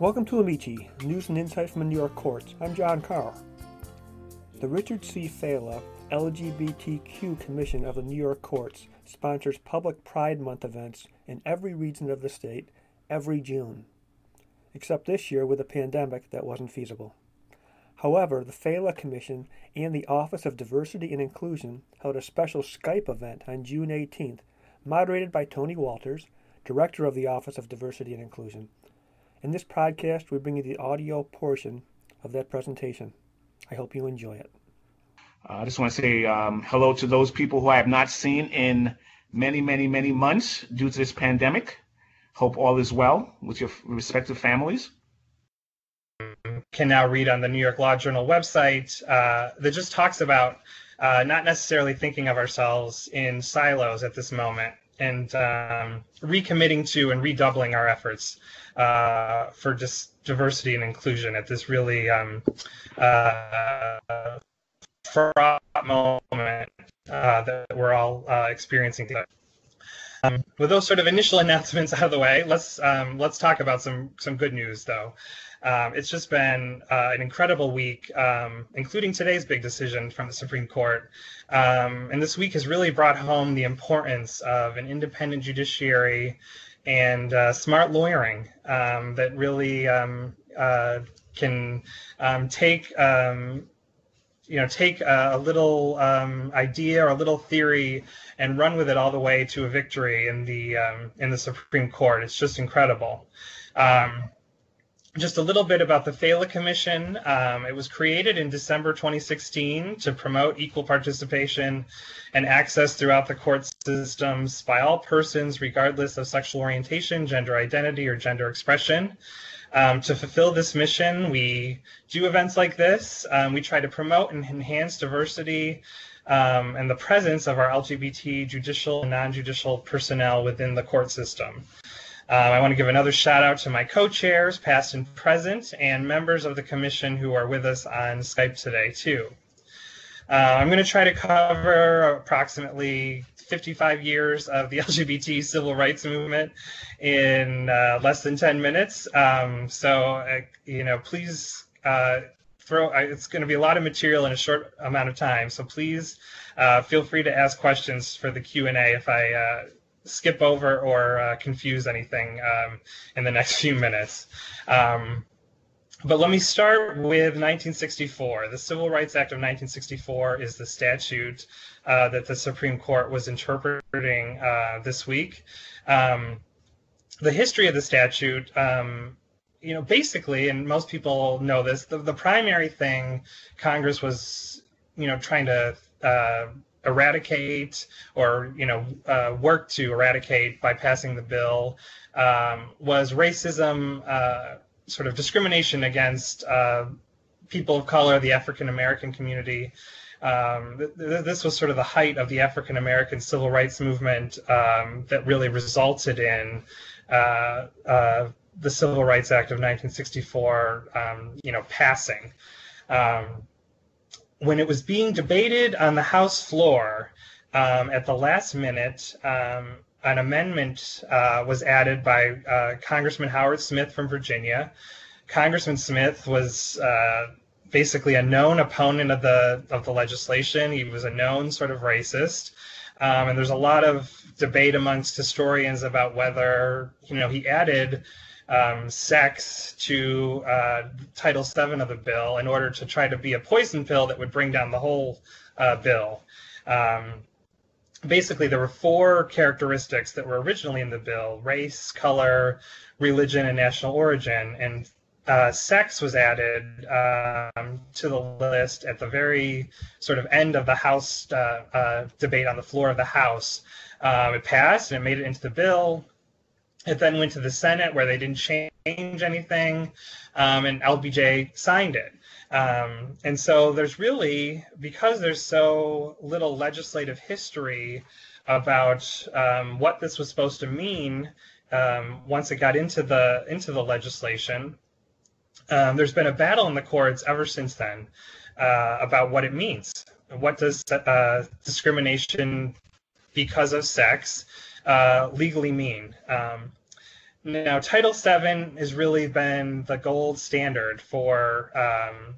Welcome to Amici, news and insights from the New York courts. I'm John Carr. The Richard C. Failla LGBTQ Commission of the New York courts sponsors public Pride Month events in every region of the state every June. Except this year with a pandemic that wasn't feasible. However, the Failla Commission and the Office of Diversity and Inclusion held a special Skype event on June 18th, moderated by Tony Walters, Director of the Office of Diversity and Inclusion. In this podcast, we bring you the audio portion of that presentation. I hope you enjoy it. Uh, I just want to say um, hello to those people who I have not seen in many, many, many months due to this pandemic. Hope all is well with your respective families. Can now read on the New York Law Journal website uh, that just talks about uh, not necessarily thinking of ourselves in silos at this moment and um, recommitting to and redoubling our efforts uh, for just diversity and inclusion at this really um, uh, fraught moment uh, that we're all uh, experiencing today. Um, with those sort of initial announcements out of the way, let's um, let's talk about some some good news though. Um, it's just been uh, an incredible week, um, including today's big decision from the Supreme Court. Um, and this week has really brought home the importance of an independent judiciary and uh, smart lawyering um, that really um, uh, can um, take you know take a, a little idea or a little theory and run with it all the way to a victory in the in the Supreme Court. It's just incredible. Just a little bit about the Failla Commission. Um, it was created in December 2016 to promote equal participation and access throughout the court systems by all persons, regardless of sexual orientation, gender identity, or gender expression. Um, to fulfill this mission, we do events like this. Um, we try to promote and enhance diversity um, and the presence of our LGBT judicial and non judicial personnel within the court system. Um, I want to give another shout out to my co chairs, past and present, and members of the commission who are with us on Skype today, too. Uh, I'm going to try to cover approximately 55 years of the LGBT civil rights movement in uh, less than 10 minutes. Um, so, uh, you know, please uh, throw, it's going to be a lot of material in a short amount of time. So please uh, feel free to ask questions for the Q&A if I uh, skip over or uh, confuse anything um, in the next few minutes. Um, but let me start with 1964. The Civil Rights Act of 1964 is the statute uh, that the Supreme Court was interpreting uh, this week. Um, the history of the statute, um, you know, basically, and most people know this, the, the primary thing Congress was, you know, trying to uh, eradicate or you know uh, work to eradicate by passing the bill um, was racism, uh, sort of discrimination against uh, people of color, the African American community. Um, th- th- this was sort of the height of the African American civil rights movement um, that really resulted in uh, uh, the Civil Rights Act of 1964, um, you know, passing. Um, when it was being debated on the House floor um, at the last minute, um, an amendment uh, was added by uh, Congressman Howard Smith from Virginia. Congressman Smith was uh, basically a known opponent of the of the legislation. He was a known sort of racist, um, and there's a lot of debate amongst historians about whether you know he added um, sex to uh, Title VII of the bill in order to try to be a poison pill that would bring down the whole uh, bill. Um, basically, there were four characteristics that were originally in the bill race, color, religion, and national origin. And uh, sex was added um, to the list at the very sort of end of the House uh, uh, debate on the floor of the House. Um, it passed and it made it into the bill. It then went to the Senate where they didn't change anything, um, and LBJ signed it. Um, and so there's really, because there's so little legislative history about um, what this was supposed to mean um, once it got into the into the legislation, um, there's been a battle in the courts ever since then uh, about what it means. What does uh, discrimination because of sex uh, legally mean? Um, now, Title VII has really been the gold standard for um,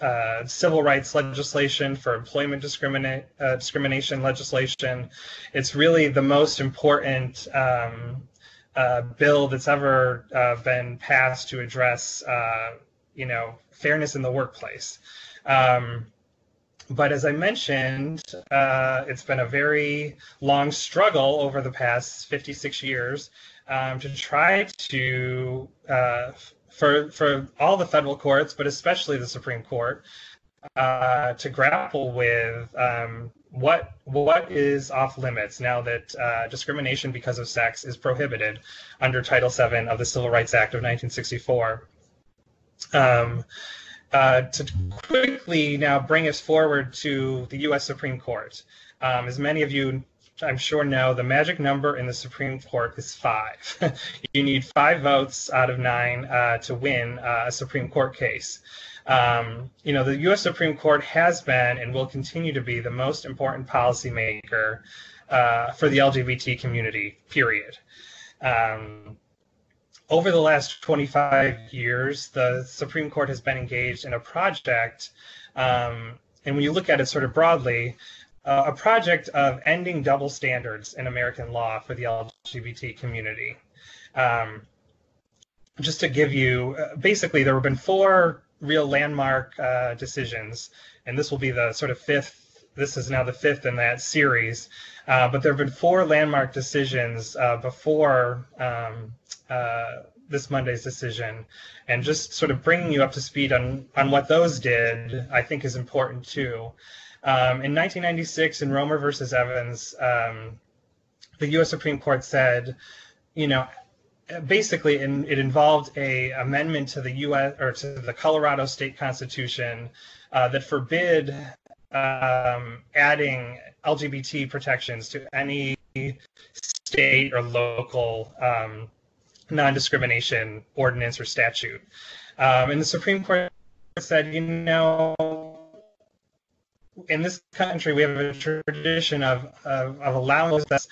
uh, civil rights legislation, for employment discrimina- uh, discrimination legislation. It's really the most important um, uh, bill that's ever uh, been passed to address, you know, fairness in the workplace. Um, but as I mentioned, uh, it's been a very long struggle over the past 56 years um, to try to, uh, for, for all the federal courts, but especially the Supreme Court, uh, to grapple with um, what what is off limits now that uh, discrimination because of sex is prohibited under Title VII of the Civil Rights Act of 1964. Um, uh, to quickly now bring us forward to the U.S. Supreme Court. Um, as many of you, I'm sure, know, the magic number in the Supreme Court is five. you need five votes out of nine uh, to win uh, a Supreme Court case. Um, you know, the U.S. Supreme Court has been and will continue to be the most important policymaker uh, for the LGBT community, period. Um, over the last 25 years, the Supreme Court has been engaged in a project, um, and when you look at it sort of broadly, uh, a project of ending double standards in American law for the LGBT community. Um, just to give you, uh, basically, there have been four real landmark uh, decisions, and this will be the sort of fifth. This is now the fifth in that series, uh, but there have been four landmark decisions uh, before um, uh, this Monday's decision, and just sort of bringing you up to speed on on what those did, I think is important too. Um, in 1996, in Romer versus Evans, um, the U.S. Supreme Court said, you know, basically in, it involved a amendment to the U.S. or to the Colorado State Constitution uh, that forbid um, adding LGBT protections to any state or local um, non-discrimination ordinance or statute. Um, and the Supreme Court said, you know, in this country we have a tradition of of, of allowing us,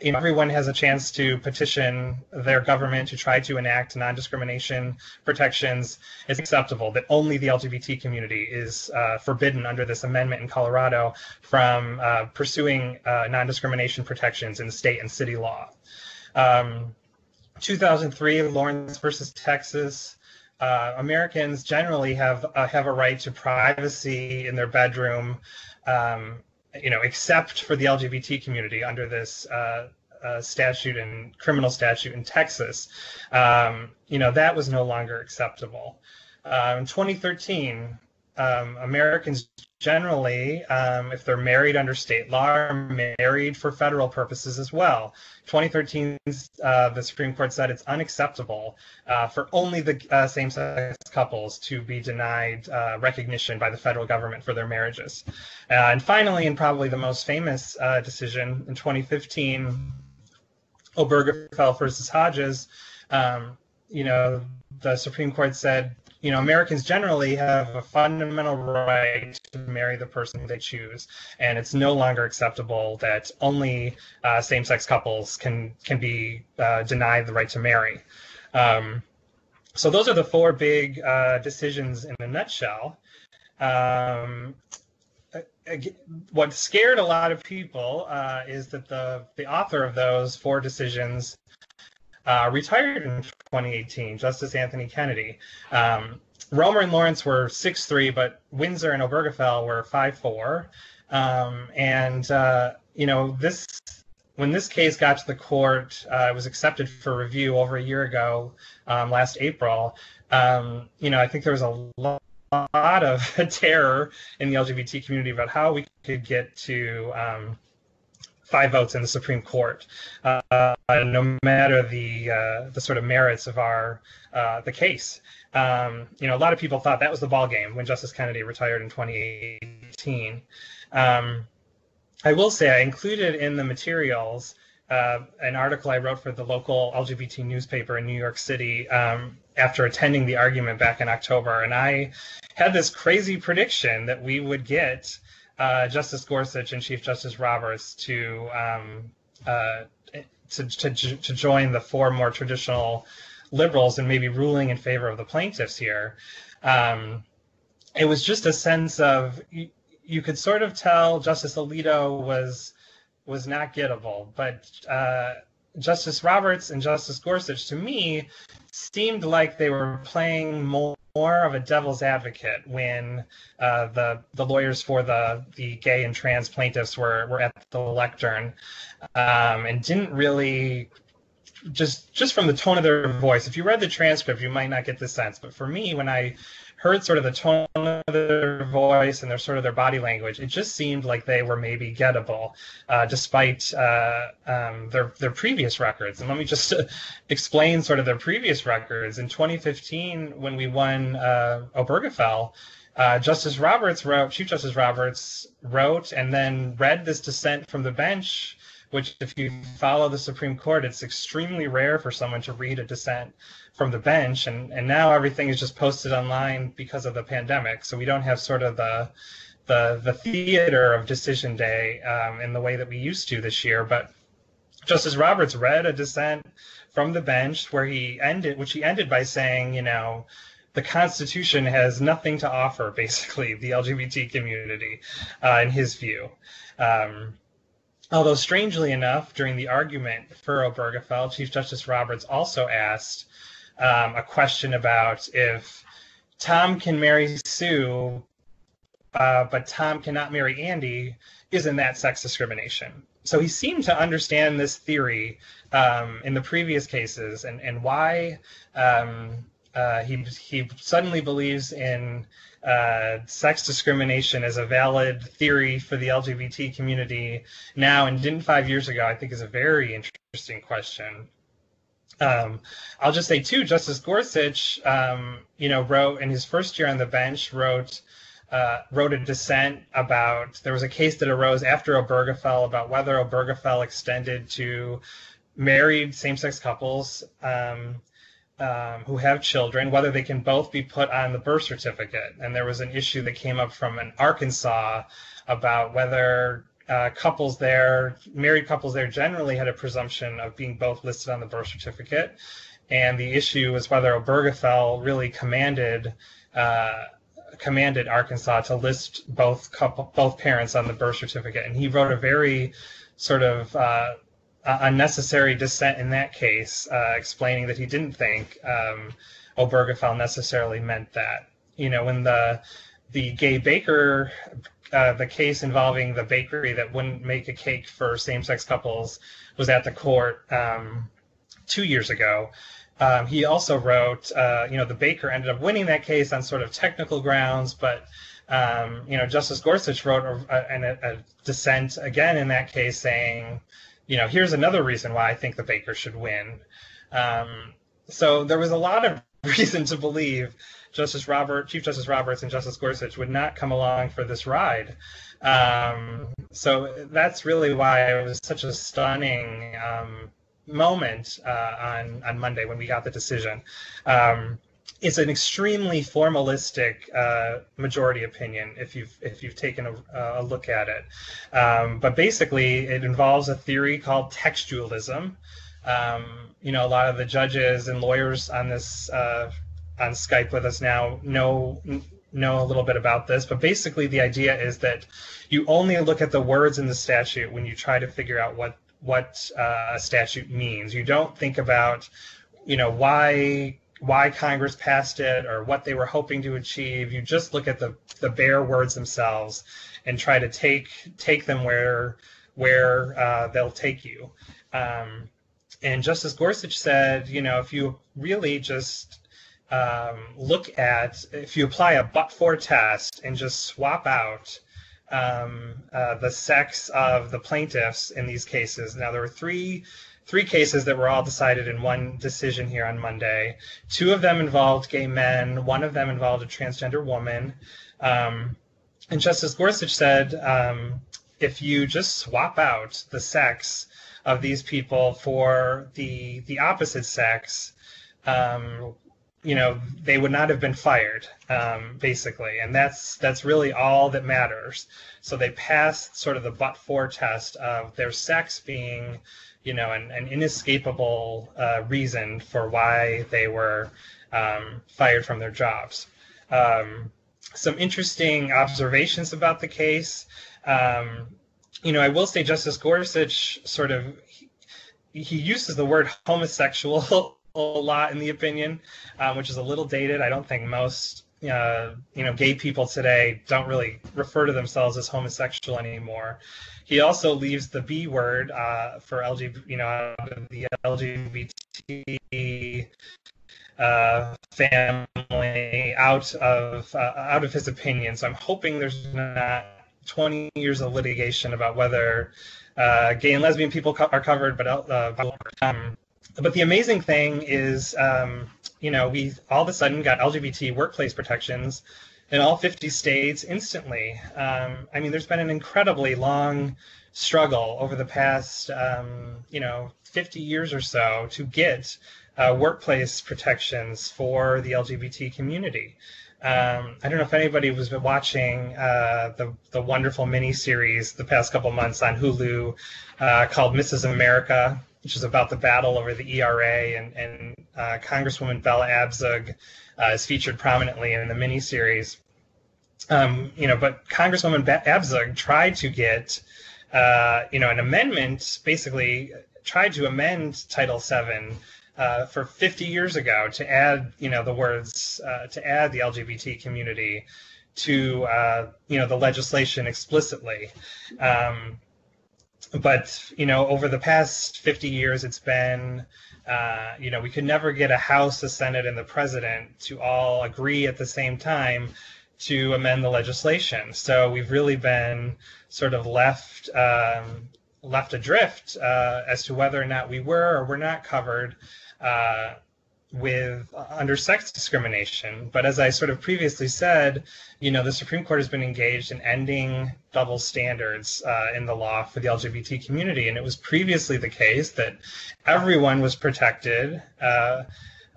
you know, everyone has a chance to petition their government to try to enact non-discrimination protections. It's acceptable that only the LGBT community is uh, forbidden under this amendment in Colorado from uh, pursuing uh, non-discrimination protections in state and city law. Um, 2003, Lawrence versus Texas. Uh, Americans generally have uh, have a right to privacy in their bedroom, um, you know, except for the LGBT community under this uh, uh, statute and criminal statute in Texas. Um, you know, that was no longer acceptable. Uh, in 2013, um, Americans generally, um, if they're married under state law, are married for federal purposes as well. 2013, uh, the Supreme Court said it's unacceptable uh, for only the uh, same-sex couples to be denied uh, recognition by the federal government for their marriages. Uh, and finally, and probably the most famous uh, decision in 2015, Obergefell versus Hodges, um, you know, the Supreme Court said you know, Americans generally have a fundamental right to marry the person they choose, and it's no longer acceptable that only uh, same-sex couples can can be uh, denied the right to marry. Um, so those are the four big uh, decisions in a nutshell. Um, what scared a lot of people uh, is that the the author of those four decisions uh, retired in 2018, Justice Anthony Kennedy. Um, Romer and Lawrence were 6'3, but Windsor and Obergefell were 5'4. Um, and, uh, you know, this when this case got to the court, uh, it was accepted for review over a year ago, um, last April. Um, you know, I think there was a lot of terror in the LGBT community about how we could get to um, five votes in the Supreme Court, uh, no matter the uh, the sort of merits of our uh, the case. Um, you know, a lot of people thought that was the ball game when Justice Kennedy retired in 2018. Um, I will say I included in the materials uh, an article I wrote for the local LGBT newspaper in New York City um, after attending the argument back in October, and I had this crazy prediction that we would get uh, Justice Gorsuch and Chief Justice Roberts to um, uh, to, to, to join the four more traditional liberals and maybe ruling in favor of the plaintiffs here. Um, it was just a sense of you, you, could sort of tell Justice Alito was was not gettable, but uh, Justice Roberts and Justice Gorsuch, to me, seemed like they were playing more, more of a devil's advocate when uh, the the lawyers for the the gay and trans plaintiffs were were at the lectern, um, and didn't really just just from the tone of their voice. If you read the transcript, you might not get the sense, but for me, when I heard sort of the tone of their voice and their sort of their body language, it just seemed like they were maybe gettable, uh, despite uh, um, their their previous records. And let me just explain sort of their previous records. In 2015, when we won uh, Obergefell, uh, Justice Roberts wrote, Chief Justice Roberts wrote, and then read this dissent from the bench which if you follow the Supreme Court, it's extremely rare for someone to read a dissent from the bench. And, and now everything is just posted online because of the pandemic. So we don't have sort of the the, the theater of decision day um, in the way that we used to this year. But Justice Roberts read a dissent from the bench where he ended, which he ended by saying, you know, the Constitution has nothing to offer, basically, the LGBT community, uh, in his view. Um, Although, strangely enough, during the argument for Obergefell, Chief Justice Roberts also asked um, a question about if Tom can marry Sue, uh, but Tom cannot marry Andy, isn't that sex discrimination? So he seemed to understand this theory um, in the previous cases and, and why um, uh, he, he suddenly believes in uh, sex discrimination as a valid theory for the LGBT community now and didn't five years ago, I think is a very interesting question. Um, I'll just say too, Justice Gorsuch, um, you know, wrote in his first year on the bench, wrote uh, wrote a dissent about there was a case that arose after Obergefell about whether Obergefell extended to married same-sex couples. Um, um, who have children, whether they can both be put on the birth certificate. And there was an issue that came up from an Arkansas about whether uh, couples there, married couples there, generally had a presumption of being both listed on the birth certificate. And the issue was whether Obergefell really commanded uh, commanded Arkansas to list both couple, both parents on the birth certificate. And he wrote a very sort of uh, unnecessary dissent in that case, uh, explaining that he didn't think um, Obergefell necessarily meant that. You know, when the the gay baker, uh, the case involving the bakery that wouldn't make a cake for same-sex couples, was at the court um, two years ago. Um, he also wrote, uh, you know, the baker ended up winning that case on sort of technical grounds, but um, you know, Justice Gorsuch wrote a, a, a, dissent again in that case saying, you know, here's another reason why I think the Baker should win. Um, so there was a lot of reason to believe Justice Robert, Chief Justice Roberts, and Justice Gorsuch would not come along for this ride. Um, so that's really why it was such a stunning um, moment uh, on on Monday when we got the decision. Um, it's an extremely formalistic uh, majority opinion if you've if you've taken a, a look at it. Um, but basically, it involves a theory called textualism. Um, you know, a lot of the judges and lawyers on this uh, on Skype with us now know know a little bit about this. But basically, the idea is that you only look at the words in the statute when you try to figure out what what uh, a statute means. You don't think about you know why why Congress passed it or what they were hoping to achieve. You just look at the, the bare words themselves and try to take take them where where uh, they'll take you. Um, and Justice Gorsuch said, you know, if you really just um, look at if you apply a but-for test and just swap out um, uh, the sex of the plaintiffs in these cases. Now there were three three cases that were all decided in one decision here on Monday. Two of them involved gay men, one of them involved a transgender woman. Um, and Justice Gorsuch said um, if you just swap out the sex of these people for the the opposite sex, um, you know, they would not have been fired, um, basically, and that's that's really all that matters. So they passed sort of the but-for test of their sex being, you know, an, an inescapable uh, reason for why they were um, fired from their jobs. Um, some interesting observations about the case. Um, you know, I will say Justice Gorsuch sort of he, he uses the word homosexual a lot in the opinion, um, which is a little dated. I don't think most uh, you know gay people today don't really refer to themselves as homosexual anymore. He also leaves the B word uh, for LGBT, you know, the LGBT uh, family out of uh, out of his opinion. So I'm hoping there's not 20 years of litigation about whether uh, gay and lesbian people co- are covered, but uh, but the amazing thing is, um, you know, we all of a sudden got LGBT workplace protections in all 50 states instantly. Um, I mean, there's been an incredibly long struggle over the past, um, you know, 50 years or so to get uh, workplace protections for the LGBT community. Um, I don't know if anybody was watching uh, the the wonderful mini series the past couple months on Hulu uh, called Mrs. America, which is about the battle over the ERA, and, and uh, Congresswoman Bella Abzug uh, is featured prominently in the miniseries. Um, you know, but Congresswoman Abzug tried to get, uh, you know, an amendment, basically tried to amend Title VII uh, for 50 years ago to add, you know, the words uh, to add the LGBT community to, uh, you know, the legislation explicitly. Um, but you know, over the past 50 years, it's been uh, you know, we could never get a House, a Senate, and the President to all agree at the same time to amend the legislation. So we've really been sort of left um, left adrift uh, as to whether or not we were or were not covered uh, with uh, under sex discrimination. But as I sort of previously said, you know, the Supreme Court has been engaged in ending double standards uh, in the law for the LGBT community, and it was previously the case that everyone was protected. Uh,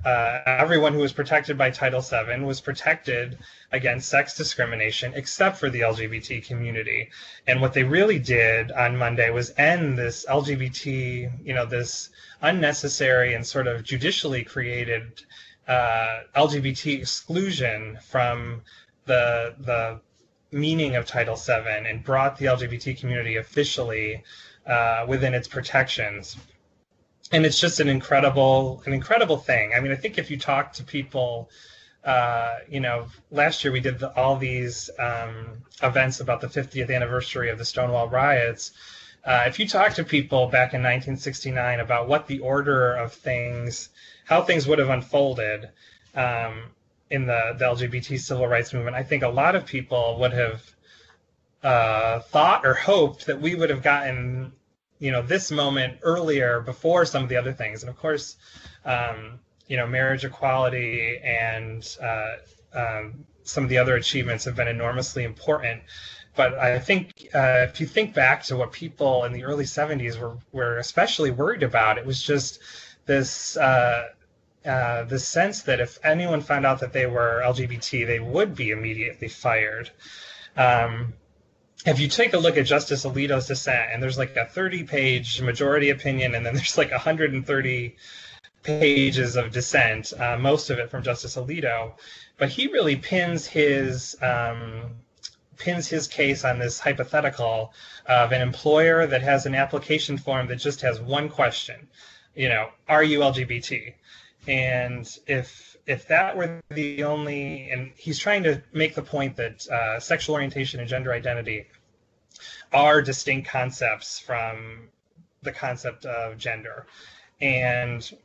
uh, everyone who was protected by Title VII was protected against sex discrimination, except for the LGBT community. And what they really did on Monday was end this LGBT, you know, this unnecessary and sort of judicially created uh, LGBT exclusion from the the meaning of Title VII and brought the LGBT community officially uh, within its protections. And it's just an incredible an incredible thing. I mean, I think if you talk to people. Uh, you know, last year we did the, all these um, events about the 50th anniversary of the Stonewall riots, uh, if you talk to people back in 1969 about what the order of things, how things would have unfolded um, in the, the LGBT civil rights movement, I think a lot of people would have uh, thought or hoped that we would have gotten, you know, this moment earlier before some of the other things. And of course, um, you know, marriage equality and uh, um, some of the other achievements have been enormously important but I think uh, if you think back to what people in the early 70s were, were especially worried about, it was just this uh, uh, the sense that if anyone found out that they were LGBT, they would be immediately fired. Um, if you take a look at Justice Alito's dissent, and there's like a 30 page majority opinion, and then there's like 130 pages of dissent, uh, most of it from Justice Alito, but he really pins his um, pins his case on this hypothetical of an employer that has an application form that just has one question, you know, are you LGBT? And if if that were the only, and he's trying to make the point that uh, sexual orientation and gender identity are distinct concepts from the concept of gender, and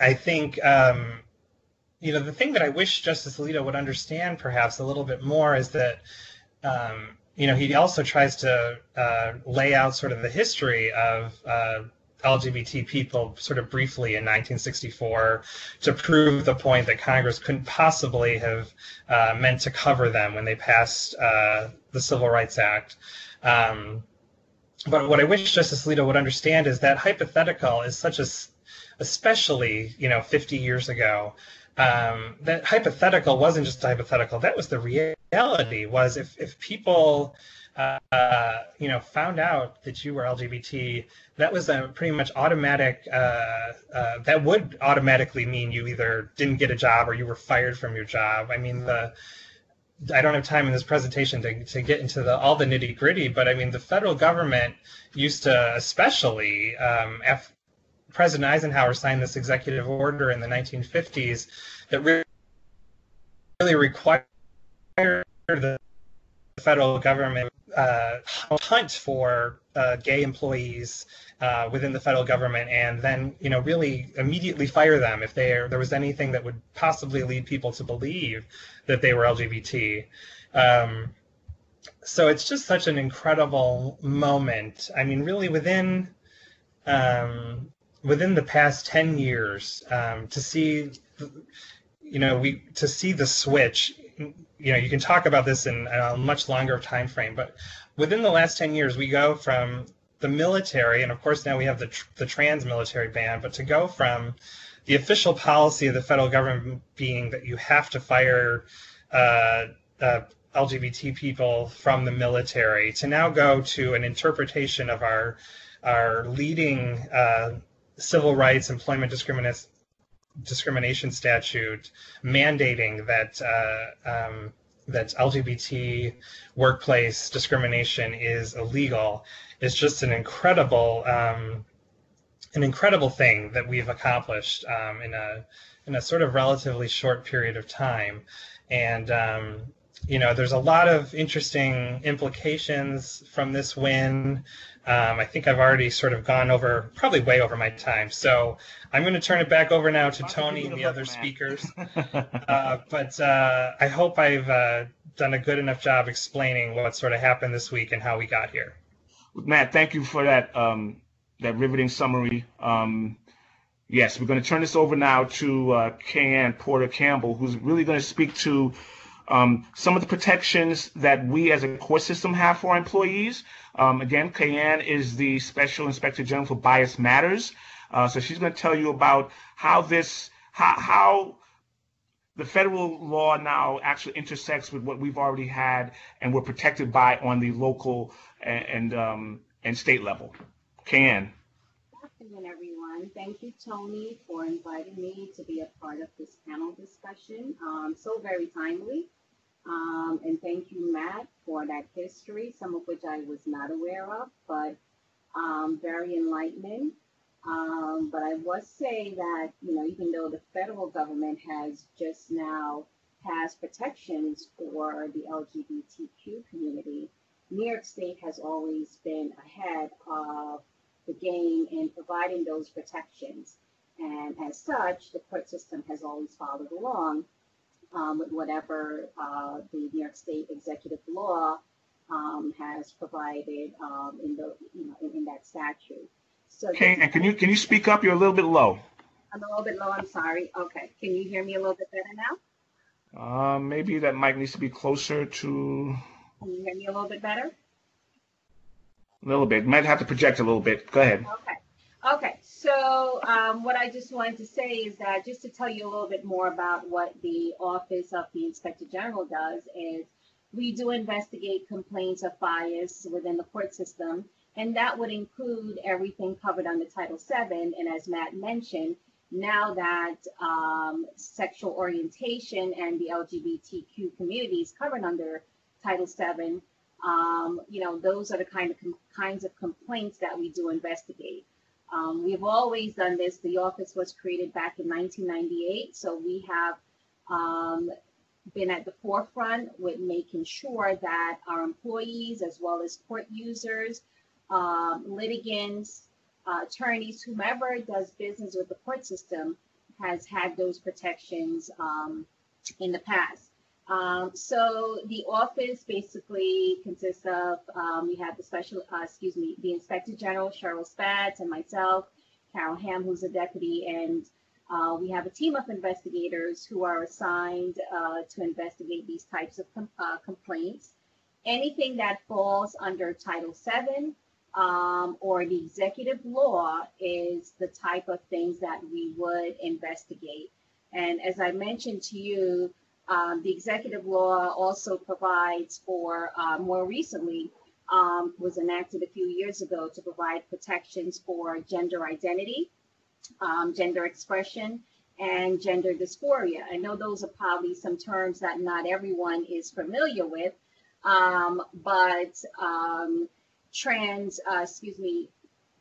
I think um, you know, the thing that I wish Justice Alito would understand perhaps a little bit more is that, um, you know, he also tries to uh, lay out sort of the history of uh, LGBT people sort of briefly in 1964 to prove the point that Congress couldn't possibly have uh, meant to cover them when they passed uh, the Civil Rights Act. Um, but what I wish Justice Alito would understand is that hypothetical is such a, especially, you know, 50 years ago, um, that hypothetical wasn't just hypothetical. That was the reality. Was if if people uh, you know found out that you were LGBT, that was a pretty much automatic. Uh, uh, that would automatically mean you either didn't get a job or you were fired from your job. I mean the. I don't have time in this presentation to, to get into the, all the nitty gritty, but I mean the federal government used to, especially um, af- President Eisenhower signed this executive order in the 1950s that really, really required the federal government uh, hunt for uh, gay employees uh, within the federal government, and then you know really immediately fire them if there there was anything that would possibly lead people to believe that they were LGBT. Um, so it's just such an incredible moment. I mean, really within um, within the past 10 years um, to see you know we to see the switch you know you can talk about this in a much longer time frame but within the last 10 years we go from the military and of course now we have the, the trans military ban but to go from the official policy of the federal government being that you have to fire uh, uh, lgbt people from the military to now go to an interpretation of our our leading uh, civil rights employment discrimination discrimination statute mandating that uh, um, that LGBT workplace discrimination is illegal is just an incredible um, an incredible thing that we've accomplished um, in a in a sort of relatively short period of time, and um, you know there's a lot of interesting implications from this win. Um, I think I've already sort of gone over, probably way over my time. So I'm going to turn it back over now to Tony and the other speakers. uh, but uh, I hope I've uh, done a good enough job explaining what sort of happened this week and how we got here. Matt, thank you for that um, that riveting summary. Um, yes, we're going to turn this over now to uh, Kay Porter Campbell, who's really going to speak to um, some of the protections that we as a court system have for our employees. Um, again, Kayanne is the Special Inspector General for Bias Matters. Uh, so she's going to tell you about how this, how, how the federal law now actually intersects with what we've already had and we're protected by on the local and and, um, and state level. Can. Good afternoon, everyone. Thank you, Tony, for inviting me to be a part of this panel discussion. Um, so very timely. Um, and thank you, Matt, for that history, some of which I was not aware of, but um, very enlightening. Um, but I must say that, you know, even though the federal government has just now passed protections for the LGBTQ community, New York State has always been ahead of the game in providing those protections. And as such, the court system has always followed along um, with whatever uh, the New York State executive law um, has provided um, in the you know in, in that statute. So okay, and can you can you speak up? You're a little bit low. I'm a little bit low. I'm sorry. Okay, can you hear me a little bit better now? Uh, maybe that mic needs to be closer to. Can you hear me a little bit better? A little bit. Might have to project a little bit. Go ahead. Okay. Okay, so um, what I just wanted to say is that just to tell you a little bit more about what the Office of the Inspector General does is we do investigate complaints of bias within the court system, and that would include everything covered under Title VII. And as Matt mentioned, now that um, sexual orientation and the LGBTQ community is covered under Title VII, um, you know, those are the kind of kinds of complaints that we do investigate. Um, we've always done this. The office was created back in 1998, so we have um, been at the forefront with making sure that our employees, as well as court users, um, litigants, uh, attorneys, whomever does business with the court system, has had those protections um, in the past. Um, so the office basically consists of, um, we have the special, uh, excuse me, the Inspector General, Sherrill Spatz, and myself, Carol Ham, who's a deputy, and uh, we have a team of investigators who are assigned uh, to investigate these types of com- uh, complaints. Anything that falls under Title VII um, or the executive law is the type of things that we would investigate. And as I mentioned to you, um, the executive law also provides for, uh, more recently, um, was enacted a few years ago to provide protections for gender identity, um, gender expression, and gender dysphoria. I know those are probably some terms that not everyone is familiar with, um, but um, trans, uh, excuse me,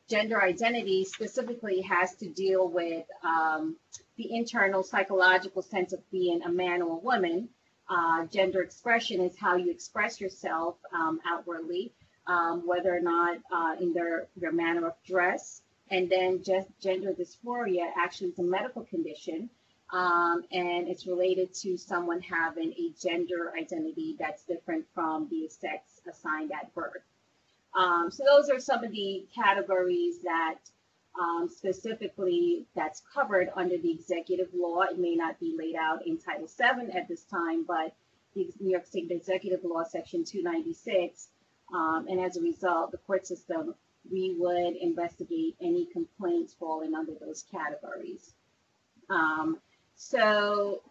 gender identity specifically has to deal with um, the internal psychological sense of being a man or a woman. Uh, gender expression is how you express yourself um, outwardly, um, whether or not uh, in their, their manner of dress. And then just gender dysphoria actually is a medical condition. Um, and it's related to someone having a gender identity that's different from the sex assigned at birth. Um, so those are some of the categories that um, specifically that's covered under the executive law. It may not be laid out in Title VII at this time, but the New York State Executive Law, Section 296. Um, and as a result, the court system, we would investigate any complaints falling under those categories. Um, so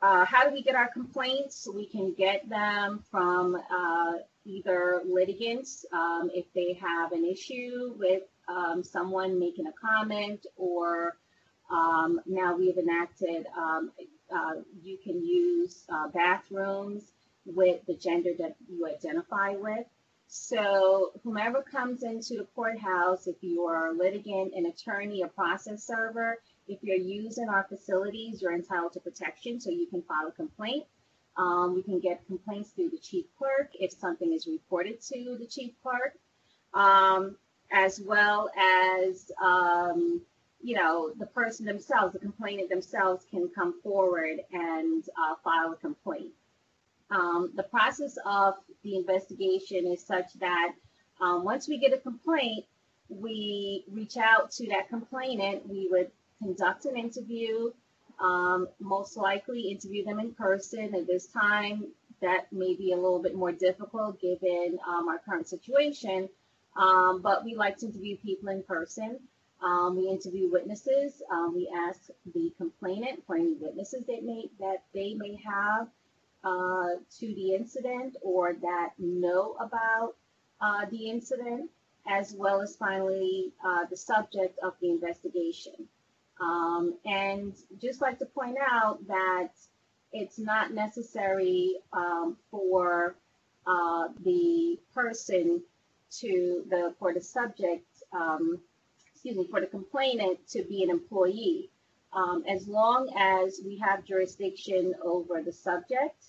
uh, how do we get our complaints? We can get them from uh, either litigants um, if they have an issue with um, someone making a comment, or um, now we've enacted um, uh, you can use uh, bathrooms with the gender that you identify with. So whomever comes into the courthouse, if you are a litigant, an attorney, a process server, if you're using our facilities, you're entitled to protection, so you can file a complaint. Um, we can get complaints through the chief clerk if something is reported to the chief clerk, um, as well as, um, you know, the person themselves, the complainant themselves can come forward and uh, file a complaint. Um, the process of the investigation is such that um, once we get a complaint, we reach out to that complainant. We would conduct an interview um, most likely interview them in person. At this time, that may be a little bit more difficult given um, our current situation, um, but we like to interview people in person. Um, we interview witnesses. Um, we ask the complainant for any witnesses that may that they may have uh, to the incident or that know about uh, the incident, as well as finally uh, the subject of the investigation. Um, and just like to point out that it's not necessary um, for uh, the person to the for the subject, um, excuse me, for the complainant to be an employee, um, as long as we have jurisdiction over the subject,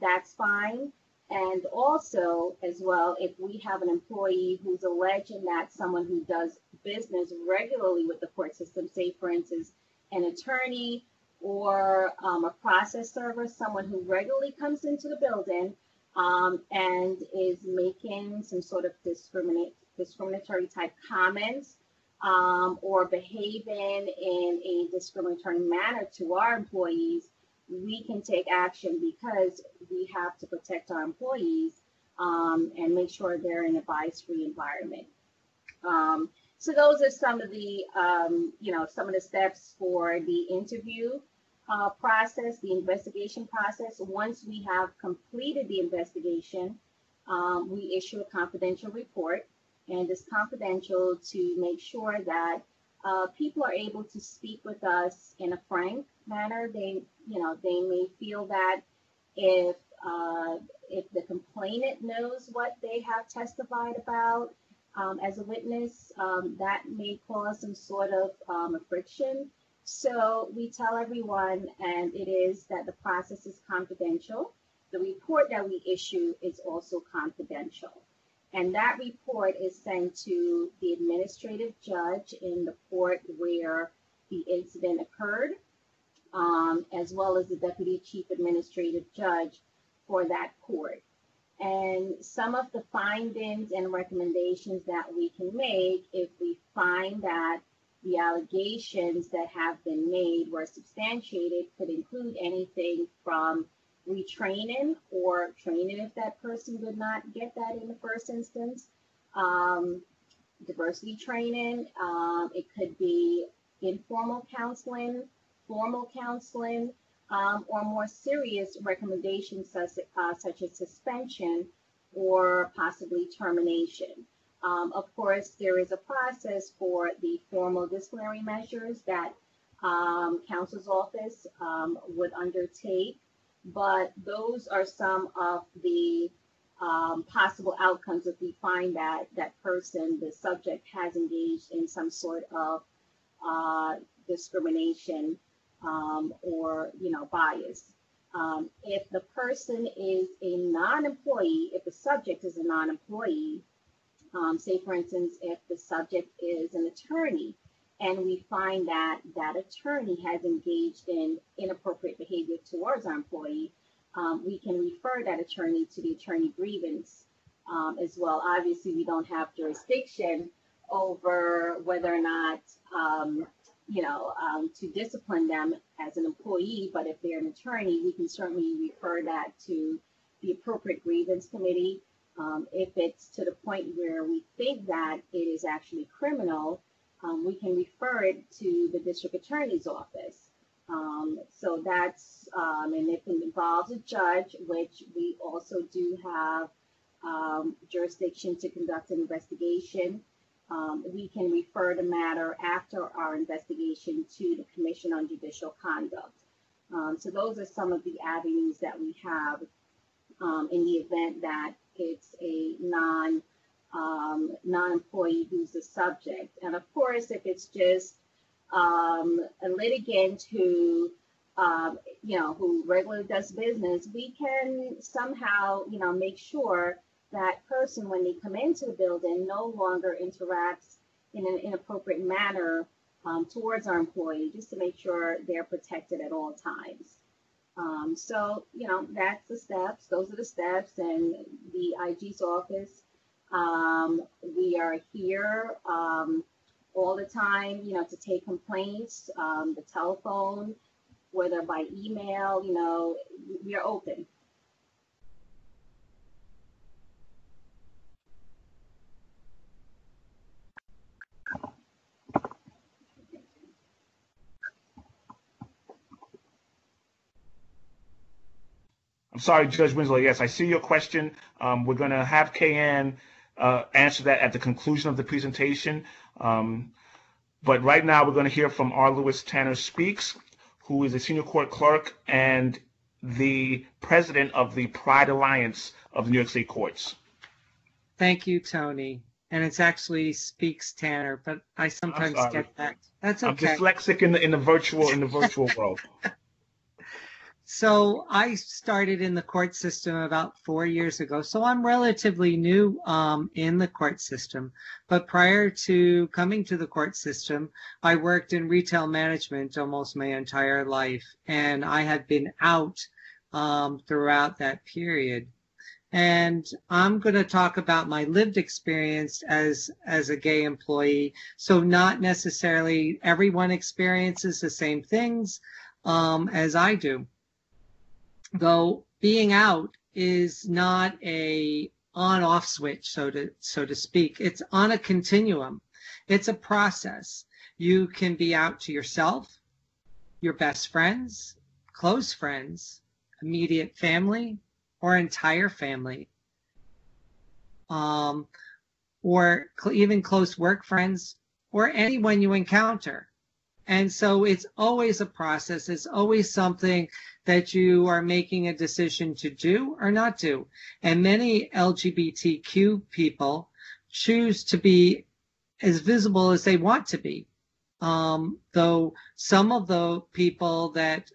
that's fine. And also, as well, if we have an employee who's alleging that someone who does business regularly with the court system, say, for instance, an attorney or um, a process server, someone who regularly comes into the building um, and is making some sort of discriminate, discriminatory type comments um, or behaving in a discriminatory manner to our employees, we can take action because we have to protect our employees um, and make sure they're in a bias-free environment. Um, so those are some of the, um, you know, some of the steps for the interview uh, process, the investigation process. Once we have completed the investigation, um, we issue a confidential report, and it's confidential to make sure that uh, people are able to speak with us in a frank manner. They, you know, they may feel that if uh, if the complainant knows what they have testified about um, as a witness, um, that may cause some sort of um, friction. So we tell everyone, and it is that the process is confidential. The report that we issue is also confidential. And that report is sent to the administrative judge in the court where the incident occurred, um, as well as the deputy chief administrative judge for that court. And some of the findings and recommendations that we can make if we find that the allegations that have been made were substantiated could include anything from retraining or training if that person did not get that in the first instance. Um, diversity training. Um, it could be informal counseling formal counseling um, or more serious recommendations such, uh, such as suspension or possibly termination. Um, of course, there is a process for the formal disciplinary measures that um, counsel's office um, would undertake, but those are some of the um, possible outcomes if we find that that person, the subject, has engaged in some sort of uh, discrimination um, or you know bias. Um, if the person is a non-employee, if the subject is a non-employee, um, say for instance, if the subject is an attorney, and we find that that attorney has engaged in inappropriate behavior towards our employee, um, we can refer that attorney to the attorney grievance um, as well. Obviously, we don't have jurisdiction over whether or not um, you know, um, to discipline them as an employee, but if they're an attorney, we can certainly refer that to the appropriate grievance committee. Um, if it's to the point where we think that it is actually criminal, um, we can refer it to the district attorney's office. Um, so that's, um, and if it involves a judge, which we also do have um, jurisdiction to conduct an investigation, um, we can refer the matter after our investigation to the Commission on Judicial Conduct. Um, so those are some of the avenues that we have um, in the event that it's a non um, non-employee who's the subject. And of course, if it's just um, a litigant who um, you know who regularly does business, we can somehow you know make sure that person, when they come into the building, no longer interacts in an inappropriate manner um, towards our employee, just to make sure they're protected at all times. Um, so, you know, that's the steps. Those are the steps. And the IG's office, um, we are here um, all the time, you know, to take complaints, um, the telephone, whether by email, you know, we are open. I'm sorry, Judge Winslow. Yes, I see your question. Um, we're going to have Kay-Ann uh, answer that at the conclusion of the presentation. Um, but right now, we're going to hear from R. Lewis Tanner Speaks, who is a senior court clerk and the president of the Pride Alliance of the New York State Courts. Thank you, Tony. And it's actually Speaks Tanner, but I sometimes get that. That's okay. I'm dyslexic in the in the virtual in the virtual world. So I started in the court system about four years ago. So I'm relatively new um, in the court system. But prior to coming to the court system, I worked in retail management almost my entire life. And I had been out um, throughout that period. And I'm going to talk about my lived experience as as a gay employee. So not necessarily everyone experiences the same things um, as I do though being out is not a on off switch so to so to speak. It's on a continuum. It's a process. You can be out to yourself your best friends close friends immediate family or entire family. Um, or cl- even close work friends or anyone you encounter and so it's always a process it's always something that you are making a decision to do or not do. And many LGBTQ people choose to be as visible as they want to be. Um, though some of the people that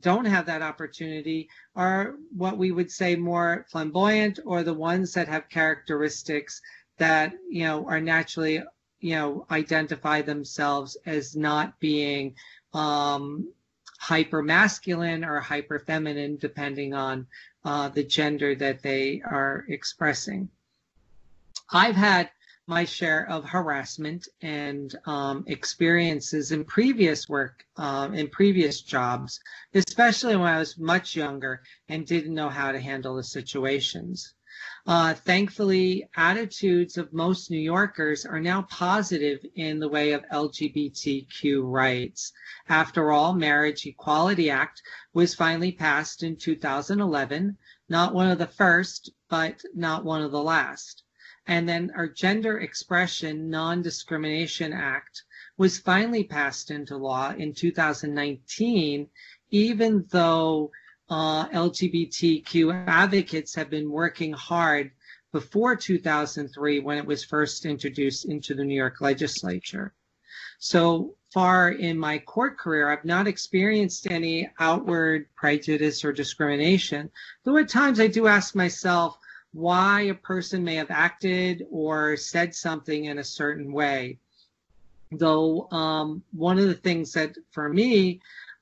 don't have that opportunity are what we would say more flamboyant or the ones that have characteristics that, you know, are naturally, you know, identify themselves as not being um, hyper masculine or hyper feminine, depending on uh, the gender that they are expressing. I've had my share of harassment and um, experiences in previous work, um, in previous jobs, especially when I was much younger and didn't know how to handle the situations. Uh, thankfully, attitudes of most New Yorkers are now positive in the way of LGBTQ rights. After all, Marriage Equality Act was finally passed in 2011, not one of the first, but not one of the last. And then our Gender Expression Non-Discrimination Act was finally passed into law in 2019, even though uh, LGBTQ advocates have been working hard before 2003 when it was first introduced into the New York legislature. So far in my court career, I've not experienced any outward prejudice or discrimination, though at times I do ask myself why a person may have acted or said something in a certain way. Though um, one of the things that for me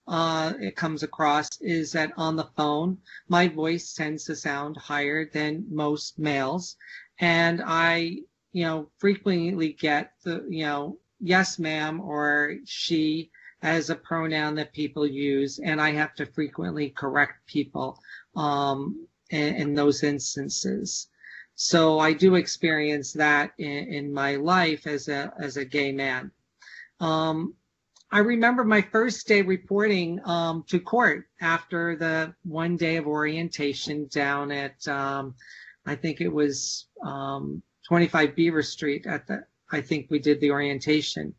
uh, it comes across is that on the phone, my voice tends to sound higher than most males. And I, you know, frequently get the, you know, yes, ma'am, or she as a pronoun that people use. And I have to frequently correct people um, in, in those instances. So I do experience that in, in my life as a, as a gay man. Um, I remember my first day reporting um, to court after the one day of orientation down at, um, I think it was um, 25 Beaver Street at the, I think we did the orientation.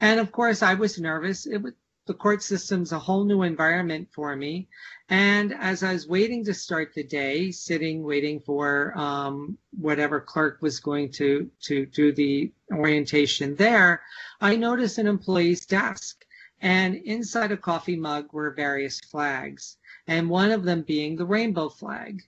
And of course, I was nervous. It was, the court system's a whole new environment for me. And as I was waiting to start the day, sitting, waiting for um, whatever clerk was going to, to do the orientation there, I noticed an employee's desk. And inside a coffee mug were various flags, and one of them being the rainbow flag.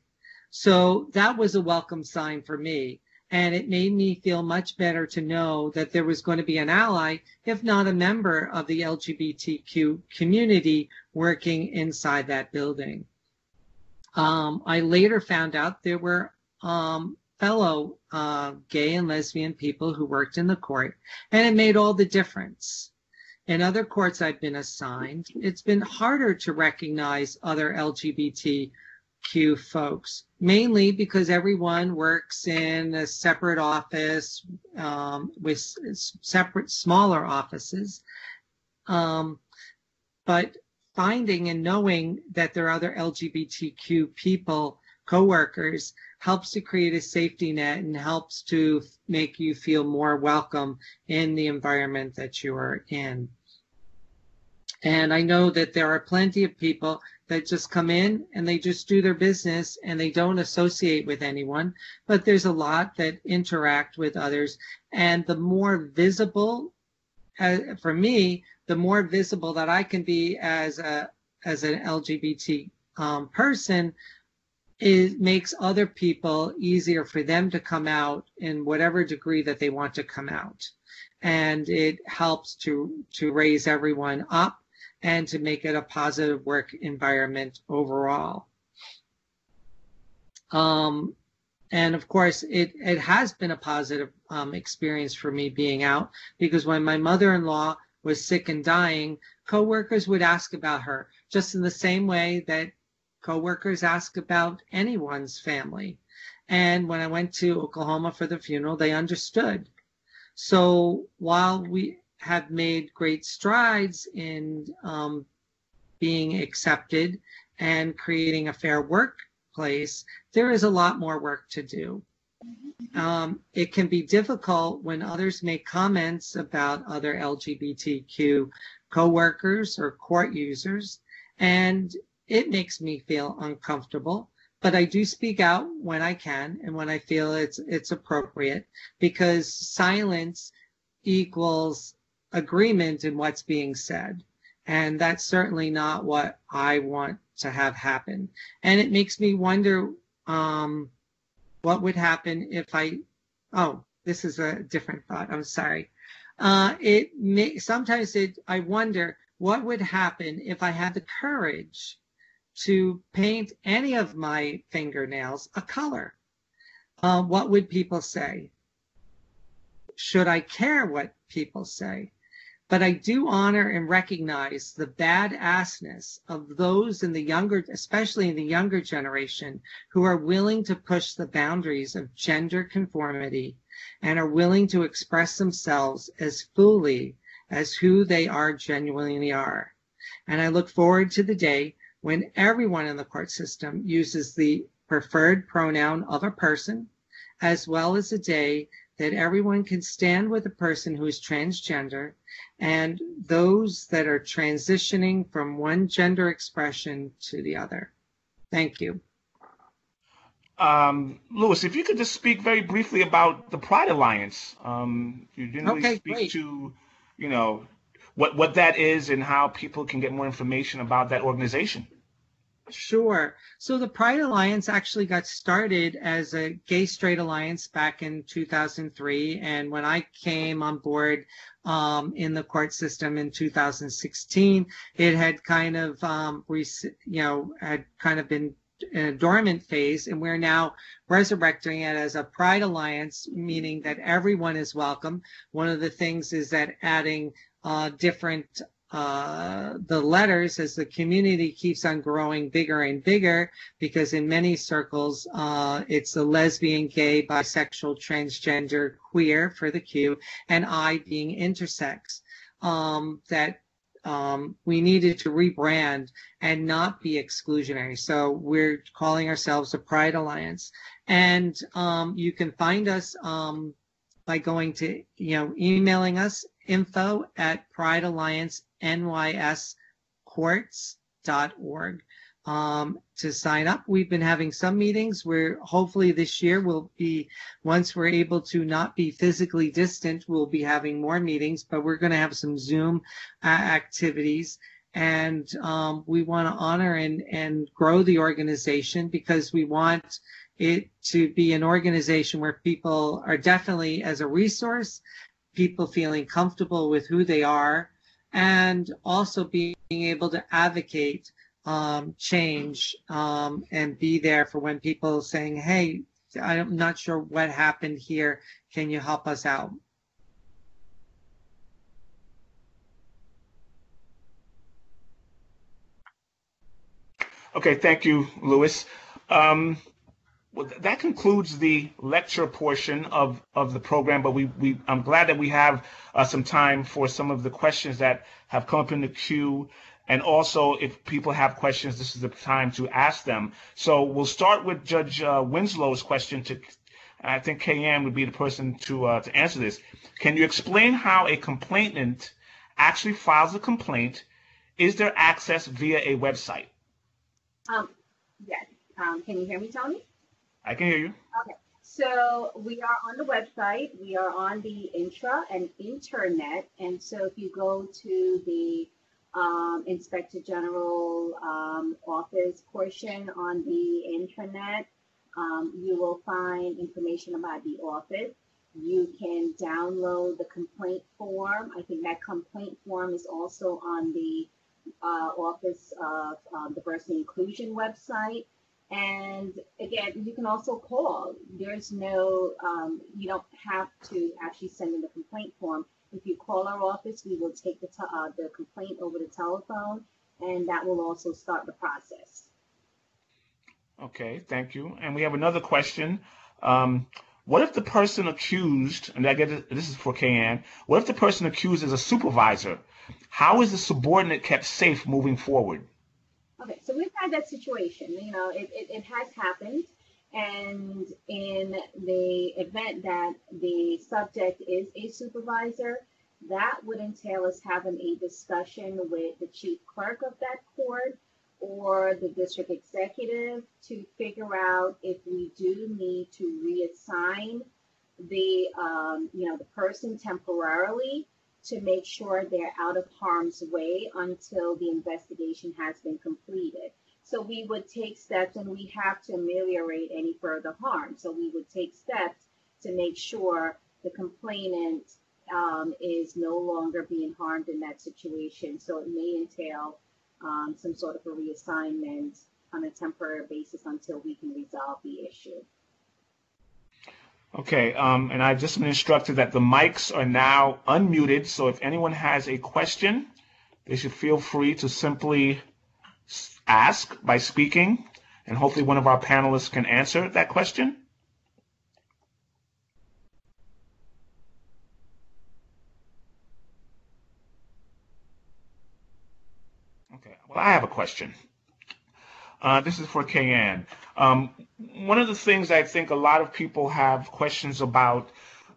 So that was a welcome sign for me. And it made me feel much better to know that there was going to be an ally, if not a member of the LGBTQ community working inside that building. Um, I later found out there were um, fellow uh, gay and lesbian people who worked in the court, and it made all the difference. In other courts I've been assigned, it's been harder to recognize other LGBTQ folks, mainly because everyone works in a separate office um, with separate smaller offices. Um, but finding and knowing that there are other LGBTQ people, coworkers, helps to create a safety net and helps to make you feel more welcome in the environment that you are in. And I know that there are plenty of people that just come in and they just do their business and they don't associate with anyone. But there's a lot that interact with others. And the more visible, uh, for me, the more visible that I can be as a as an LGBT um, person, it makes other people easier for them to come out in whatever degree that they want to come out and it helps to to raise everyone up and to make it a positive work environment overall. Um, and of course, it, it has been a positive um, experience for me being out because when my mother-in-law was sick and dying, coworkers would ask about her just in the same way that coworkers ask about anyone's family. And when I went to Oklahoma for the funeral, they understood. So while we have made great strides in um, being accepted and creating a fair workplace, there is a lot more work to do. Um, it can be difficult when others make comments about other LGBTQ coworkers or court users, and it makes me feel uncomfortable. But I do speak out when I can and when I feel it's it's appropriate because silence equals agreement in what's being said. And that's certainly not what I want to have happen. And it makes me wonder um, what would happen if I, oh, this is a different thought. I'm sorry. Uh, it may, sometimes it, I wonder what would happen if I had the courage to paint any of my fingernails a color. Uh, what would people say? Should I care what people say? But I do honor and recognize the badassness of those in the younger, especially in the younger generation, who are willing to push the boundaries of gender conformity and are willing to express themselves as fully as who they are genuinely are. And I look forward to the day when everyone in the court system uses the preferred pronoun of a person, as well as a day that everyone can stand with a person who is transgender and those that are transitioning from one gender expression to the other. Thank you. Um, Lewis, if you could just speak very briefly about the Pride Alliance. Um, you didn't really Okay, speak great. to, you know, what what that is and how people can get more information about that organization. Sure. So the Pride Alliance actually got started as a gay straight alliance back in 2003. And when I came on board um, in the court system in 2016, it had kind of, um, you know, had kind of been in a dormant phase. And we're now resurrecting it as a Pride Alliance, meaning that everyone is welcome. One of the things is that adding uh, different uh, the letters as the community keeps on growing bigger and bigger because in many circles uh, it's the lesbian, gay, bisexual, transgender, queer for the Q, and I being intersex. Um, that um, we needed to rebrand and not be exclusionary. So we're calling ourselves the Pride Alliance, and um, you can find us um, by going to you know emailing us info at prideallianceNYScourts.org um, to sign up. We've been having some meetings where hopefully this year we'll be, once we're able to not be physically distant, we'll be having more meetings, but we're going to have some Zoom uh, activities. And um, we want to honor and, and grow the organization because we want it to be an organization where people are definitely as a resource, people feeling comfortable with who they are, and also being able to advocate um, change um, and be there for when people saying, "Hey, I'm not sure what happened here. Can you help us out?" Okay, thank you, Lewis. Um, well, that concludes the lecture portion of, of the program, but we, we I'm glad that we have uh, some time for some of the questions that have come up in the queue. And also, if people have questions, this is the time to ask them. So we'll start with Judge uh, Winslow's question to, I think Kay-Ann would be the person to, uh, to answer this. Can you explain how a complainant actually files a complaint? Is there access via a website? Um, yes. Um, can you hear me, Tony? I can hear you. Okay. So we are on the website. We are on the intra and internet. And so if you go to the um, Inspector General um, office portion on the intranet, um, you will find information about the office. You can download the complaint form. I think that complaint form is also on the uh, Office of um, Diversity Inclusion website. And again, you can also call. There's no, um, you don't have to actually send in the complaint form. If you call our office, we will take the, uh, the complaint over the telephone, and that will also start the process. Okay, thank you. And we have another question. Um, what if the person accused, and I get it, this is for Kay-Ann, what if the person accused is a supervisor? How is the subordinate kept safe moving forward? Okay, so we've had that situation. You know, it, it, it has happened. And in the event that the subject is a supervisor, that would entail us having a discussion with the chief clerk of that court or the district executive to figure out if we do need to reassign the um, you know the person temporarily to make sure they're out of harm's way until the investigation has been completed. So we would take steps and we have to ameliorate any further harm. So we would take steps to make sure the complainant um, is no longer being harmed in that situation. So it may entail um, some sort of a reassignment on a temporary basis until we can resolve the issue. Okay, um, and I've just been instructed that the mics are now unmuted, so if anyone has a question, they should feel free to simply ask by speaking, and hopefully one of our panelists can answer that question. Okay, well, I have a question. Uh, this is for Kay-Ann. Um, one of the things I think a lot of people have questions about,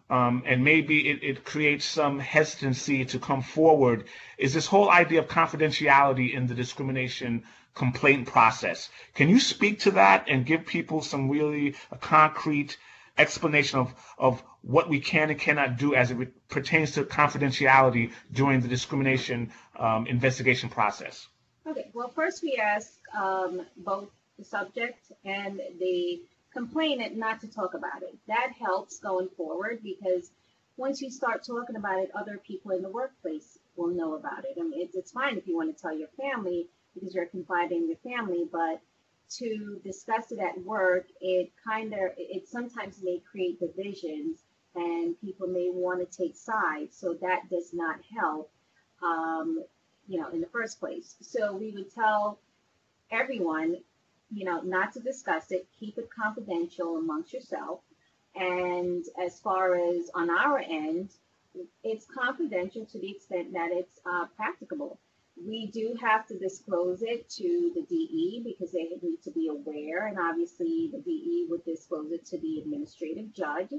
um, and maybe it, it, creates some hesitancy to come forward, is this whole idea of confidentiality in the discrimination complaint process. Can you speak to that and give people some really concrete explanation of, of what we can and cannot do as it pertains to confidentiality during the discrimination um, investigation process? Okay, well, first we ask um, both the subject and the complainant not to talk about it. That helps going forward because once you start talking about it, other people in the workplace will know about it. I mean, it's, it's fine if you want to tell your family because you're confiding in your family, but to discuss it at work, it kind of, it sometimes may create divisions and people may want to take sides. So that does not help, um, you know, in the first place. So we would tell everyone, you know, not to discuss it, keep it confidential amongst yourself. And as far as on our end, it's confidential to the extent that it's uh, practicable. We do have to disclose it to the DE because they need to be aware, and obviously the DE would disclose it to the administrative judge,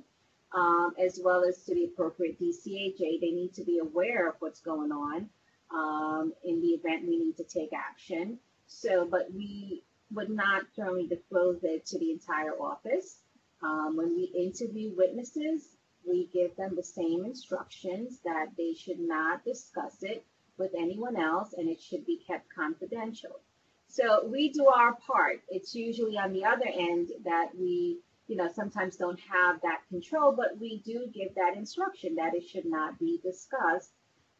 um, as well as to the appropriate DCAJ. They need to be aware of what's going on um, in the event we need to take action. So, but we would not generally disclose it to the entire office. Um, when we interview witnesses, we give them the same instructions that they should not discuss it with anyone else and it should be kept confidential. So we do our part. It's usually on the other end that we, you know, sometimes don't have that control, but we do give that instruction that it should not be discussed,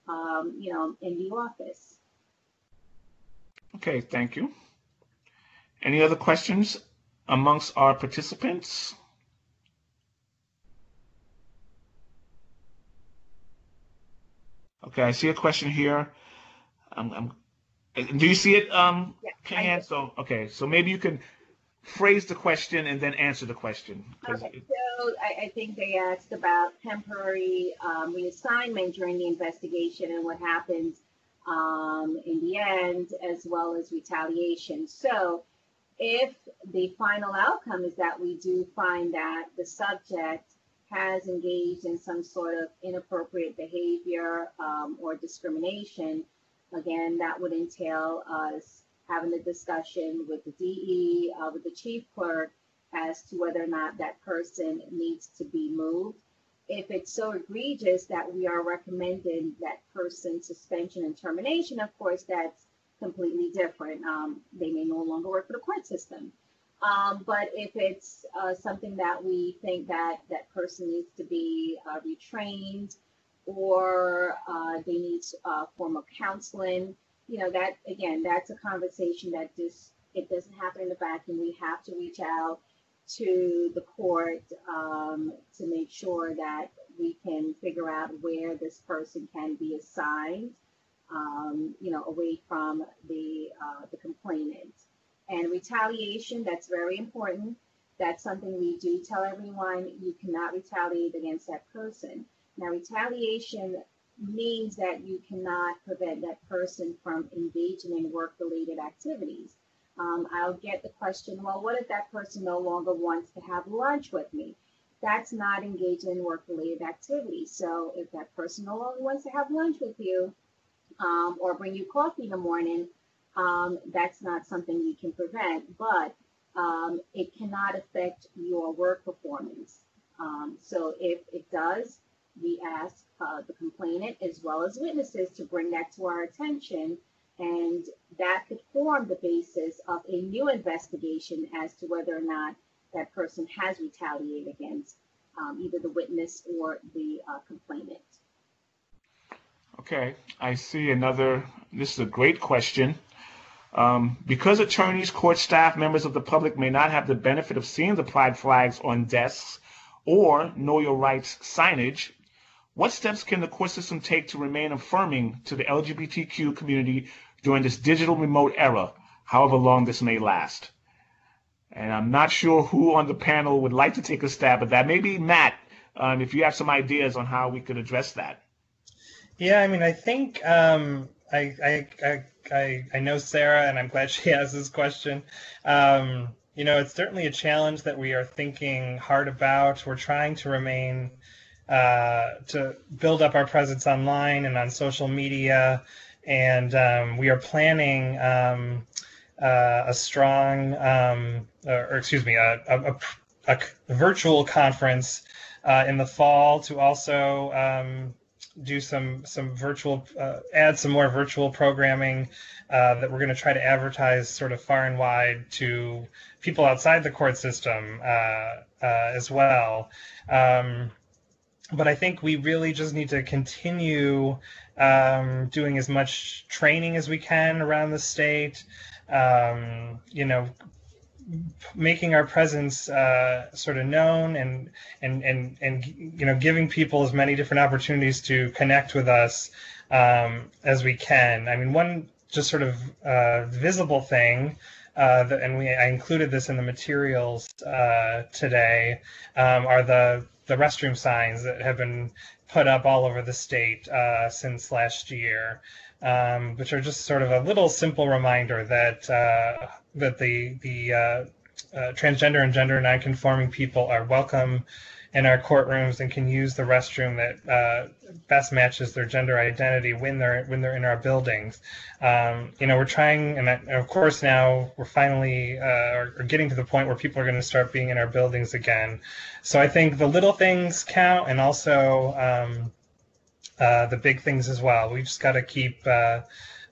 um, you know, in the office. Okay, thank you. Any other questions amongst our participants? Okay, I see a question here. I'm, I'm, do you see it, um, yeah, So, okay, so maybe you can phrase the question and then answer the question. Okay, so I, I, think they asked about temporary um, reassignment during the investigation and what happens um, in the end, as well as retaliation. So if the final outcome is that we do find that the subject has engaged in some sort of inappropriate behavior um, or discrimination, again, that would entail us having a discussion with the DE, uh, with the chief clerk, as to whether or not that person needs to be moved. If it's so egregious that we are recommending that person suspension and termination, of course, that's completely different. Um, they may no longer work for the court system. Um, but if it's uh, something that we think that that person needs to be uh, retrained or uh, they need a uh, form of counseling, you know, that again, that's a conversation that just it doesn't happen in the vacuum. We have to reach out to the court um, to make sure that we can figure out where this person can be assigned, um, you know, away from the uh, the complainant. And retaliation, that's very important. That's something we do tell everyone. You cannot retaliate against that person. Now, retaliation means that you cannot prevent that person from engaging in work related activities. Um, I'll get the question, well, what if that person no longer wants to have lunch with me? That's not engaging in work related activities. So if that person no longer wants to have lunch with you um, or bring you coffee in the morning, um, that's not something you can prevent, but um, it cannot affect your work performance. Um, so if it does, we ask uh, the complainant as well as witnesses to bring that to our attention, and that could form the basis of a new investigation as to whether or not that person has retaliated against um, either the witness or the uh, complainant. Okay, I see another. This is a great question. Um, because attorneys, court staff, members of the public may not have the benefit of seeing the pride flags on desks or Know Your Rights signage, what steps can the court system take to remain affirming to the LGBTQ community during this digital remote era, however long this may last? And I'm not sure who on the panel would like to take a stab at that. Maybe Matt, um, if you have some ideas on how we could address that. Yeah, I mean, I think um, I, I, I, I know Sarah, and I'm glad she asked this question. Um, you know, it's certainly a challenge that we are thinking hard about. We're trying to remain uh, to build up our presence online and on social media. And um, we are planning um, uh, a strong, um, or, or, excuse me, a, a, a, a virtual conference uh, in the fall to also um, do some some virtual, uh, add some more virtual programming uh, that we're going to try to advertise sort of far and wide to people outside the court system as well. Um, but I think we really just need to continue um, doing as much training as we can around the state. Um, you know, making our presence uh, sort of known and and and and you know giving people as many different opportunities to connect with us um, as we can. I mean, one just sort of uh, visible thing. Uh, and we I included this in the materials uh, today. Um, are the the restroom signs that have been put up all over the state uh, since last year, um, which are just sort of a little simple reminder that uh, that the the uh, uh transgender and gender nonconforming people are welcome in our courtrooms and can use the restroom that uh, best matches their gender identity when they're when they're in our buildings. Um, you know, we're trying, and, of course now we're finally uh, are, getting to the point where people are going to start being in our buildings again. So I think the little things count, and also um, uh, the big things as well. We've just got to keep uh,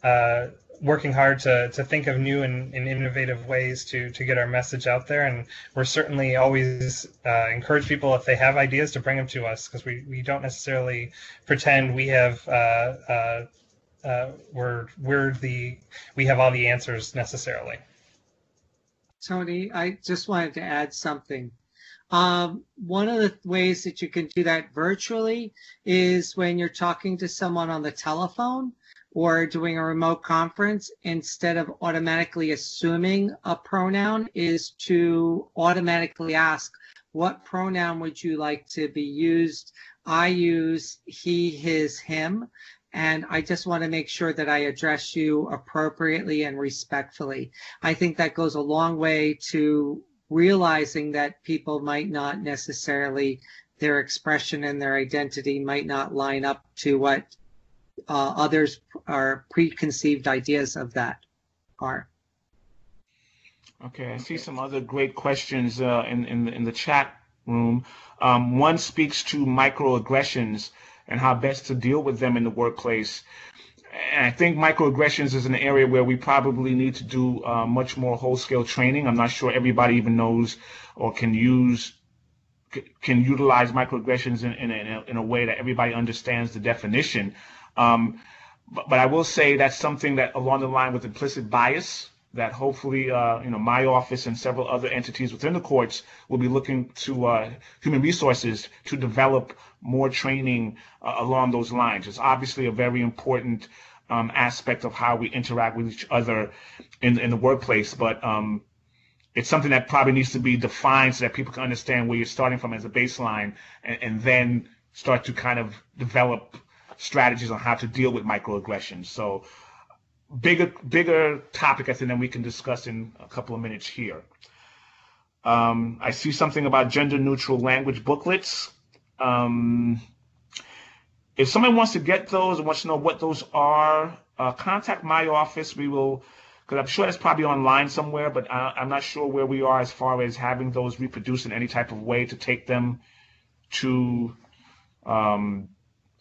uh, working hard to, to think of new and, and, innovative ways to, to get our message out there. And we're certainly always uh, encourage people if they have ideas to bring them to us because we, we don't necessarily pretend we have uh, uh, uh, we're we're the we have all the answers necessarily. Tony, I just wanted to add something. Um, one of the ways that you can do that virtually is when you're talking to someone on the telephone or doing a remote conference, instead of automatically assuming a pronoun, is to automatically ask, what pronoun would you like to be used? I use he, his, him. And I just want to make sure that I address you appropriately and respectfully. I think that goes a long way to realizing that people might not necessarily, their expression and their identity might not line up to what uh, others are preconceived ideas of that are. Okay, I see some other great questions uh, in, in, in the chat room. Um, one speaks to microaggressions and how best to deal with them in the workplace. And I think microaggressions is an area where we probably need to do uh, much more whole-scale training. I'm not sure everybody even knows or can use can utilize microaggressions in, in, a, in a way that everybody understands the definition. Um, but, but, I will say that's something that along the line with implicit bias that hopefully, uh, you know, my office and several other entities within the courts will be looking to uh, human resources to develop more training uh, along those lines. It's obviously a very important um, aspect of how we interact with each other in, in the workplace, but um, it's something that probably needs to be defined so that people can understand where you're starting from as a baseline and, and then start to kind of develop strategies on how to deal with microaggressions. So bigger bigger topic I think than we can discuss in a couple of minutes here. Um, I see something about gender neutral language booklets. Um, if somebody wants to get those and wants to know what those are, uh, contact my office. We will, because I'm sure it's probably online somewhere, but I, am not sure where we are as far as having those reproduced in any type of way to take them to um,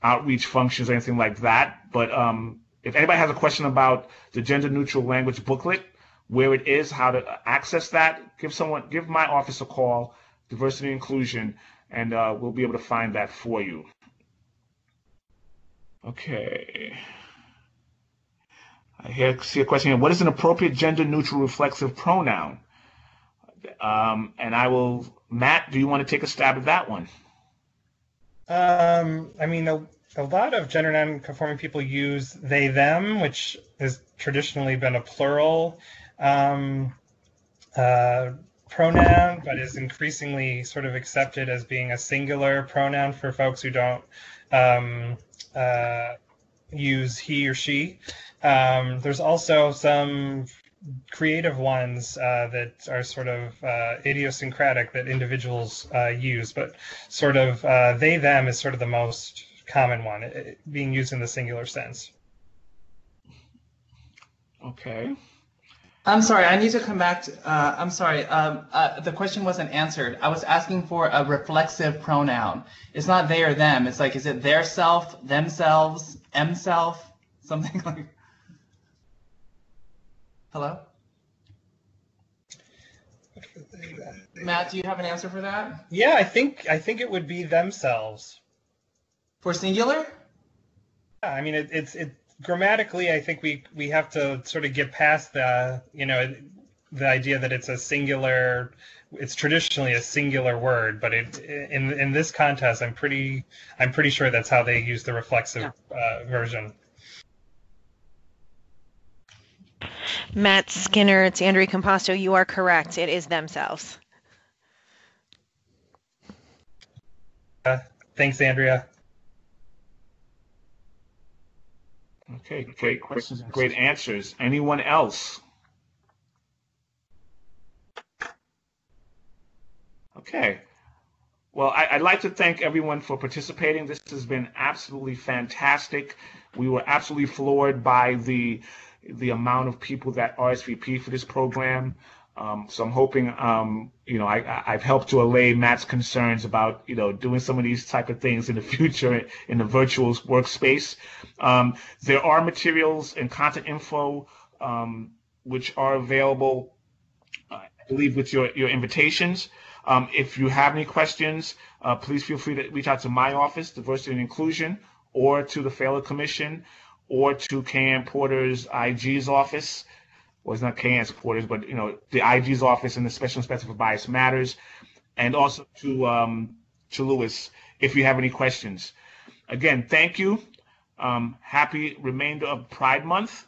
outreach functions or anything like that. But um, if anybody has a question about the gender neutral language booklet, where it is, how to access that, give someone, give my office a call, diversity and inclusion, and uh, we'll be able to find that for you. Okay. I hear, see a question here. What is an appropriate gender neutral reflexive pronoun? Um, and I will Matt, do you want to take a stab at that one? Um, I mean, a, a lot of gender nonconforming people use they them, which has traditionally been a plural um, uh, pronoun, but is increasingly sort of accepted as being a singular pronoun for folks who don't um, uh, use he or she. Um, there's also some creative ones uh, that are sort of uh, idiosyncratic that individuals uh, use, but sort of uh, they them is sort of the most common one, it, being used in the singular sense. Okay. I'm sorry, I need to come back to, uh, I'm sorry, um, uh, the question wasn't answered. I was asking for a reflexive pronoun. It's not they or them. It's like, is it their self, themselves, self, something like Hello? Matt, do you have an answer for that? Yeah, I think I think it would be themselves. For singular? Yeah, I mean it, it's it grammatically. I think we we have to sort of get past the you know the idea that it's a singular. It's traditionally a singular word, but it in in this context, I'm pretty I'm pretty sure that's how they use the reflexive yeah. uh, version. Matt Skinner, it's Andrea Composto. You are correct. It is themselves. Uh, thanks, Andrea. Okay, great questions, great answers. Anyone else? Okay. Well, I, would like to thank everyone for participating. This has been absolutely fantastic. We were absolutely floored by the the amount of people that RSVP for this program. Um, so I'm hoping, um, you know, I, I've helped to allay Matt's concerns about, you know, doing some of these type of things in the future in the virtual workspace. Um, there are materials and content info um, which are available, I believe, with your your invitations. Um, if you have any questions, uh, please feel free to reach out to my office, Diversity and Inclusion, or to the Failla Commission or to Kay-Ann Porter's IG's office. Well, it's not Kay-Ann's Porter's, but you know the IG's office and the Special Inspector for Bias Matters, and also to um, to Lewis if you have any questions. Again, thank you. Um, happy remainder of Pride Month,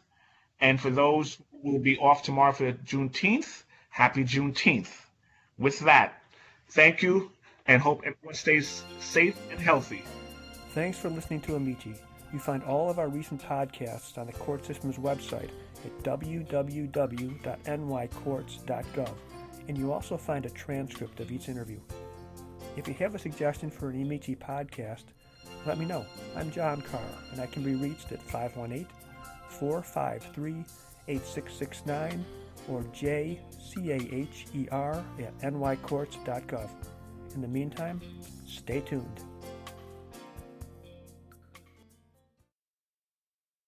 and for those who will be off tomorrow for Juneteenth, happy Juneteenth. With that, thank you, and hope everyone stays safe and healthy. Thanks for listening to Amici. You find all of our recent podcasts on the court system's website at www.nycourts.gov, and you also find a transcript of each interview. If you have a suggestion for an Amici podcast, let me know. I'm John Caher, and I can be reached at 518 453 8669 or jcaher at nycourts.gov. In the meantime, stay tuned.